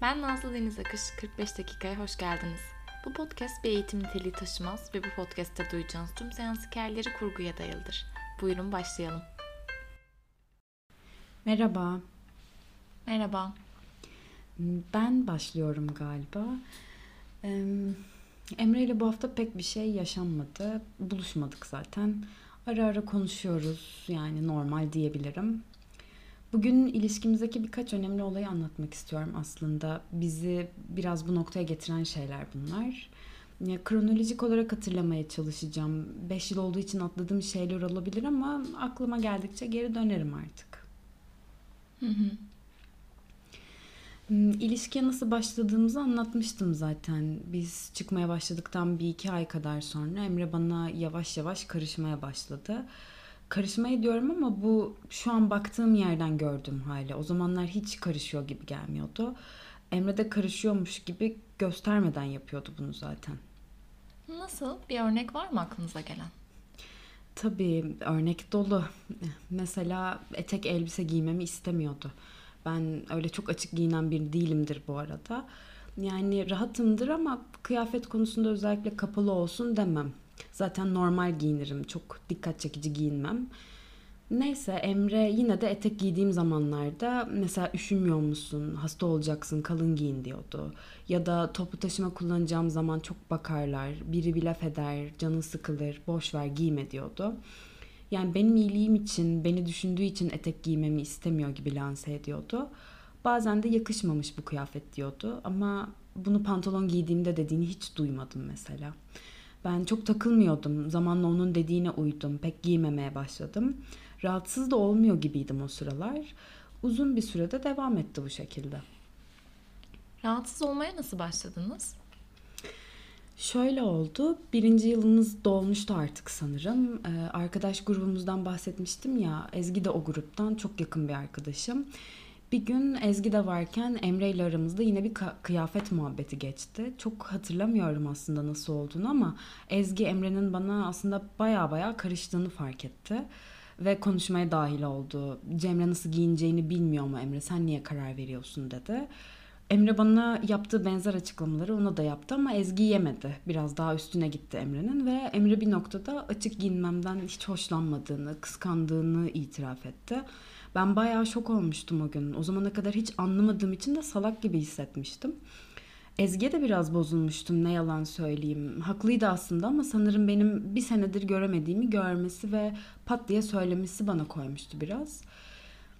Ben Nazlı Deniz Akış, 45 dakikaya hoş geldiniz. Bu podcast bir eğitim niteliği taşımaz ve bu podcast'te duyacağınız tüm seans hikayeleri kurguya dayalıdır. Buyurun başlayalım. Merhaba. Merhaba. Ben başlıyorum galiba. Emre ile bu hafta pek bir şey yaşanmadı. Buluşmadık zaten. Ara ara konuşuyoruz. Yani normal diyebilirim. Bugün ilişkimizdeki birkaç önemli olayı anlatmak istiyorum aslında. Bizi biraz bu noktaya getiren şeyler bunlar. Ya, kronolojik olarak hatırlamaya çalışacağım. Beş yıl olduğu için atladığım şeyler olabilir ama aklıma geldikçe geri dönerim artık. Hı hı. Hmm, ilişkiye nasıl başladığımızı anlatmıştım zaten. Biz çıkmaya başladıktan bir iki ay kadar sonra Emre bana yavaş yavaş karışmaya başladı karışmayı diyorum ama bu şu an baktığım yerden gördüğüm hali. O zamanlar hiç karışıyor gibi gelmiyordu. Emre de karışıyormuş gibi göstermeden yapıyordu bunu zaten. Nasıl? Bir örnek var mı aklınıza gelen? Tabii örnek dolu. Mesela etek elbise giymemi istemiyordu. Ben öyle çok açık giyinen biri değilimdir bu arada. Yani rahatımdır ama kıyafet konusunda özellikle kapalı olsun demem. Zaten normal giyinirim. Çok dikkat çekici giyinmem. Neyse Emre yine de etek giydiğim zamanlarda mesela üşümüyor musun, hasta olacaksın, kalın giyin diyordu. Ya da topu taşıma kullanacağım zaman çok bakarlar, biri bir laf eder, canın sıkılır, boş ver giyme diyordu. Yani benim iyiliğim için, beni düşündüğü için etek giymemi istemiyor gibi lanse ediyordu. Bazen de yakışmamış bu kıyafet diyordu ama bunu pantolon giydiğimde dediğini hiç duymadım mesela. Ben çok takılmıyordum. Zamanla onun dediğine uydum. Pek giymemeye başladım. Rahatsız da olmuyor gibiydim o sıralar. Uzun bir sürede devam etti bu şekilde. Rahatsız olmaya nasıl başladınız? Şöyle oldu. Birinci yılımız dolmuştu artık sanırım. Ee, arkadaş grubumuzdan bahsetmiştim ya. Ezgi de o gruptan çok yakın bir arkadaşım. Bir gün Ezgi de varken Emre ile aramızda yine bir kıyafet muhabbeti geçti. Çok hatırlamıyorum aslında nasıl olduğunu ama Ezgi Emre'nin bana aslında baya baya karıştığını fark etti. Ve konuşmaya dahil oldu. Cemre nasıl giyineceğini bilmiyor mu Emre sen niye karar veriyorsun dedi. Emre bana yaptığı benzer açıklamaları ona da yaptı ama Ezgi yemedi. Biraz daha üstüne gitti Emre'nin ve Emre bir noktada açık giyinmemden hiç hoşlanmadığını, kıskandığını itiraf etti. Ben bayağı şok olmuştum o gün. O zamana kadar hiç anlamadığım için de salak gibi hissetmiştim. Ezgi'ye de biraz bozulmuştum ne yalan söyleyeyim. Haklıydı aslında ama sanırım benim bir senedir göremediğimi görmesi ve pat diye söylemesi bana koymuştu biraz.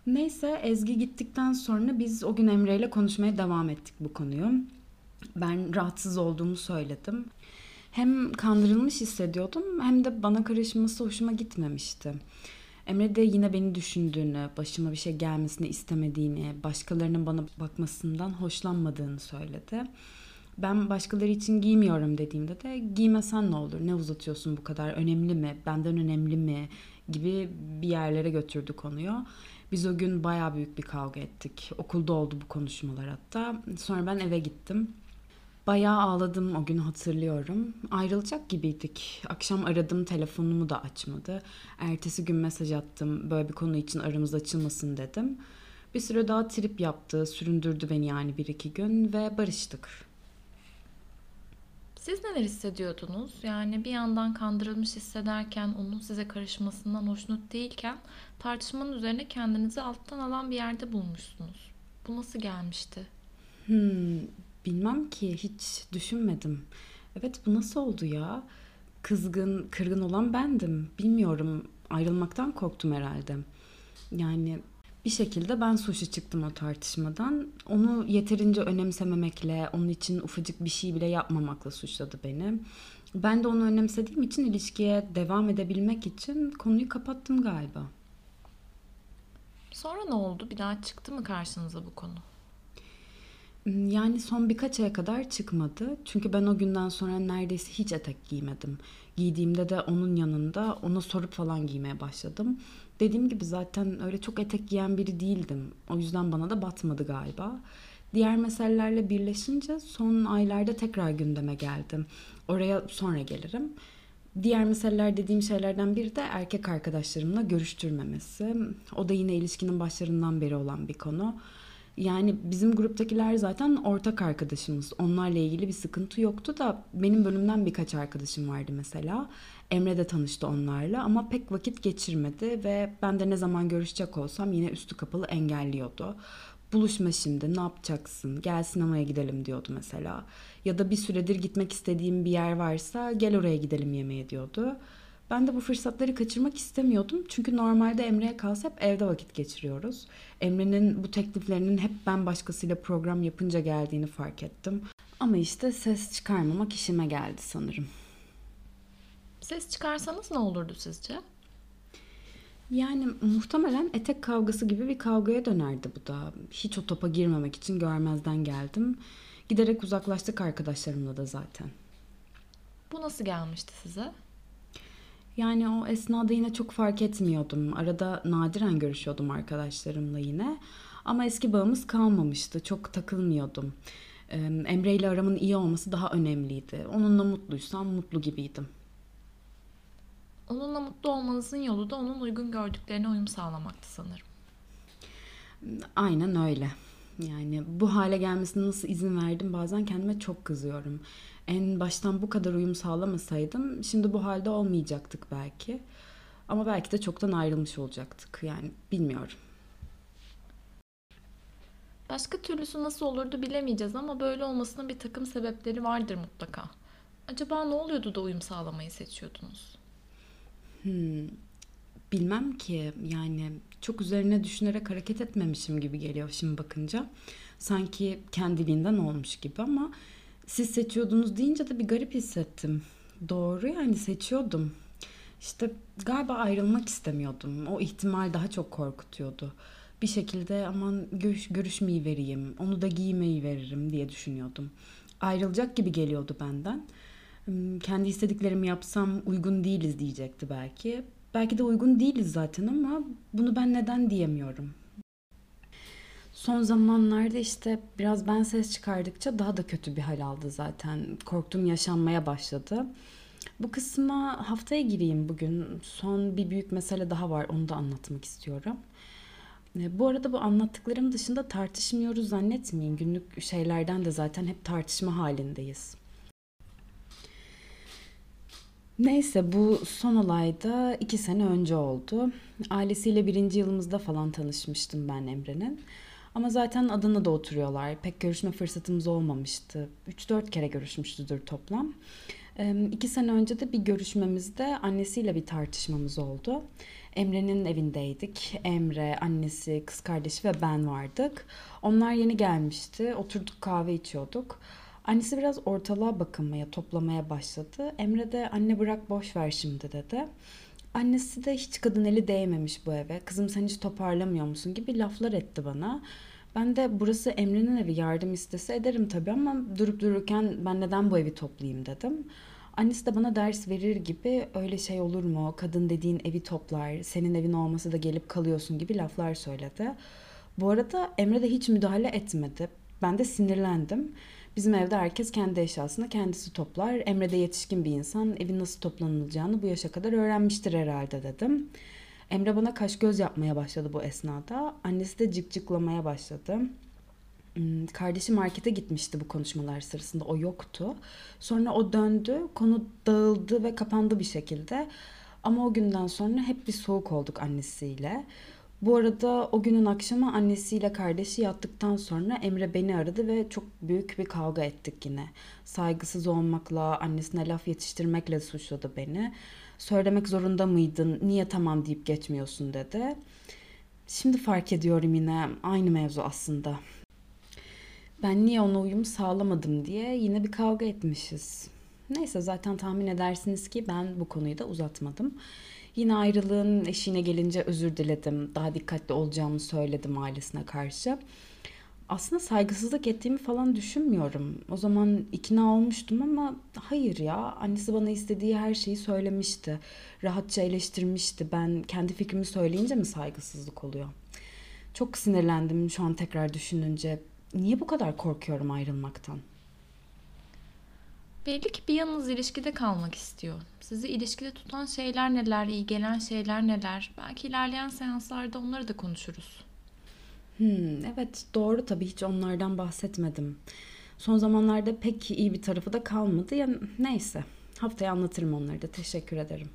Neyse Ezgi gittikten sonra biz o gün Emre ile konuşmaya devam ettik bu konuyu. Ben rahatsız olduğumu söyledim. Hem kandırılmış hissediyordum hem de bana karışması hoşuma gitmemişti. Emre de yine beni düşündüğünü, başıma bir şey gelmesini istemediğini, başkalarının bana bakmasından hoşlanmadığını söyledi. Ben başkaları için giymiyorum dediğimde de giymesen ne olur, ne uzatıyorsun bu kadar, önemli mi, benden önemli mi gibi bir yerlere götürdü konuyu. Biz o gün baya büyük bir kavga ettik. Okulda oldu bu konuşmalar hatta. Sonra ben eve gittim. Bayağı ağladım o gün hatırlıyorum. Ayrılacak gibiydik. Akşam aradım telefonumu da açmadı. Ertesi gün mesaj attım böyle bir konu için aramız açılmasın dedim. Bir süre daha trip yaptı, süründürdü beni yani bir iki gün ve barıştık. Siz neler hissediyordunuz? Yani bir yandan kandırılmış hissederken onun size karışmasından hoşnut değilken tartışmanın üzerine kendinizi alttan alan bir yerde bulmuşsunuz. Bu nasıl gelmişti? Hmm, Bilmem ki hiç düşünmedim. Evet bu nasıl oldu ya? Kızgın, kırgın olan bendim. Bilmiyorum ayrılmaktan korktum herhalde. Yani bir şekilde ben suçlu çıktım o tartışmadan. Onu yeterince önemsememekle, onun için ufacık bir şey bile yapmamakla suçladı beni. Ben de onu önemsediğim için ilişkiye devam edebilmek için konuyu kapattım galiba. Sonra ne oldu? Bir daha çıktı mı karşınıza bu konu? Yani son birkaç aya kadar çıkmadı. Çünkü ben o günden sonra neredeyse hiç etek giymedim. Giydiğimde de onun yanında ona sorup falan giymeye başladım. Dediğim gibi zaten öyle çok etek giyen biri değildim. O yüzden bana da batmadı galiba. Diğer meselelerle birleşince son aylarda tekrar gündeme geldim. Oraya sonra gelirim. Diğer meseleler dediğim şeylerden biri de erkek arkadaşlarımla görüştürmemesi. O da yine ilişkinin başlarından beri olan bir konu. Yani bizim gruptakiler zaten ortak arkadaşımız. Onlarla ilgili bir sıkıntı yoktu da benim bölümden birkaç arkadaşım vardı mesela. Emre de tanıştı onlarla ama pek vakit geçirmedi ve ben de ne zaman görüşecek olsam yine üstü kapalı engelliyordu. Buluşma şimdi ne yapacaksın gel sinemaya gidelim diyordu mesela. Ya da bir süredir gitmek istediğim bir yer varsa gel oraya gidelim yemeğe diyordu. Ben de bu fırsatları kaçırmak istemiyordum. Çünkü normalde Emre'ye kalsa hep evde vakit geçiriyoruz. Emre'nin bu tekliflerinin hep ben başkasıyla program yapınca geldiğini fark ettim. Ama işte ses çıkarmamak işime geldi sanırım. Ses çıkarsanız ne olurdu sizce? Yani muhtemelen etek kavgası gibi bir kavgaya dönerdi bu da. Hiç o topa girmemek için görmezden geldim. Giderek uzaklaştık arkadaşlarımla da zaten. Bu nasıl gelmişti size? Yani o esnada yine çok fark etmiyordum. Arada nadiren görüşüyordum arkadaşlarımla yine. Ama eski bağımız kalmamıştı. Çok takılmıyordum. Emre ile aramın iyi olması daha önemliydi. Onunla mutluysam mutlu gibiydim. Onunla mutlu olmanızın yolu da onun uygun gördüklerine uyum sağlamaktı sanırım. Aynen öyle. Yani bu hale gelmesine nasıl izin verdim bazen kendime çok kızıyorum. En baştan bu kadar uyum sağlamasaydım şimdi bu halde olmayacaktık belki. Ama belki de çoktan ayrılmış olacaktık. Yani bilmiyorum. Başka türlüsü nasıl olurdu bilemeyeceğiz ama böyle olmasının bir takım sebepleri vardır mutlaka. Acaba ne oluyordu da uyum sağlamayı seçiyordunuz? Hmm, bilmem ki yani çok üzerine düşünerek hareket etmemişim gibi geliyor şimdi bakınca. Sanki kendiliğinden olmuş gibi ama siz seçiyordunuz deyince de bir garip hissettim. Doğru yani seçiyordum. İşte galiba ayrılmak istemiyordum. O ihtimal daha çok korkutuyordu. Bir şekilde aman görüş, görüşmeyi vereyim, onu da giymeyi veririm diye düşünüyordum. Ayrılacak gibi geliyordu benden. Hmm, kendi istediklerimi yapsam uygun değiliz diyecekti belki. Belki de uygun değiliz zaten ama bunu ben neden diyemiyorum. Son zamanlarda işte biraz ben ses çıkardıkça daha da kötü bir hal aldı zaten. Korktuğum yaşanmaya başladı. Bu kısma haftaya gireyim bugün. Son bir büyük mesele daha var. Onu da anlatmak istiyorum. E, bu arada bu anlattıklarım dışında tartışmıyoruz zannetmeyin. Günlük şeylerden de zaten hep tartışma halindeyiz. Neyse bu son olayda iki sene önce oldu. Ailesiyle birinci yılımızda falan tanışmıştım ben Emre'nin. Ama zaten Adana'da oturuyorlar. Pek görüşme fırsatımız olmamıştı. 3-4 kere görüşmüştüdür toplam. İki sene önce de bir görüşmemizde annesiyle bir tartışmamız oldu. Emre'nin evindeydik. Emre, annesi, kız kardeşi ve ben vardık. Onlar yeni gelmişti. Oturduk kahve içiyorduk. Annesi biraz ortalığa bakınmaya, toplamaya başladı. Emre de anne bırak boş ver şimdi dedi. Annesi de hiç kadın eli değmemiş bu eve. Kızım sen hiç toparlamıyor musun gibi laflar etti bana. Ben de burası Emre'nin evi yardım istese ederim tabii ama durup dururken ben neden bu evi toplayayım dedim. Annesi de bana ders verir gibi öyle şey olur mu? Kadın dediğin evi toplar, senin evin olması da gelip kalıyorsun gibi laflar söyledi. Bu arada Emre de hiç müdahale etmedi. Ben de sinirlendim. Bizim evde herkes kendi eşyasını kendisi toplar. Emre de yetişkin bir insan. Evin nasıl toplanılacağını bu yaşa kadar öğrenmiştir herhalde dedim. Emre bana kaş göz yapmaya başladı bu esnada. Annesi de cıkcıklamaya başladı. Hmm, kardeşi markete gitmişti bu konuşmalar sırasında. O yoktu. Sonra o döndü. Konu dağıldı ve kapandı bir şekilde. Ama o günden sonra hep bir soğuk olduk annesiyle. Bu arada o günün akşamı annesiyle kardeşi yattıktan sonra Emre beni aradı ve çok büyük bir kavga ettik yine. Saygısız olmakla, annesine laf yetiştirmekle suçladı beni. Söylemek zorunda mıydın, niye tamam deyip geçmiyorsun dedi. Şimdi fark ediyorum yine aynı mevzu aslında. Ben niye ona uyum sağlamadım diye yine bir kavga etmişiz. Neyse zaten tahmin edersiniz ki ben bu konuyu da uzatmadım. Yine ayrılığın eşiğine gelince özür diledim. Daha dikkatli olacağımı söyledim ailesine karşı. Aslında saygısızlık ettiğimi falan düşünmüyorum. O zaman ikna olmuştum ama hayır ya. Annesi bana istediği her şeyi söylemişti. Rahatça eleştirmişti. Ben kendi fikrimi söyleyince mi saygısızlık oluyor? Çok sinirlendim şu an tekrar düşününce. Niye bu kadar korkuyorum ayrılmaktan? Belli ki bir yanınız ilişkide kalmak istiyor. Sizi ilişkide tutan şeyler neler, iyi gelen şeyler neler? Belki ilerleyen seanslarda onları da konuşuruz. Hmm, evet doğru tabii hiç onlardan bahsetmedim. Son zamanlarda pek iyi bir tarafı da kalmadı ya neyse. Haftaya anlatırım onları da teşekkür ederim.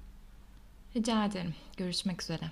Rica ederim. Görüşmek üzere.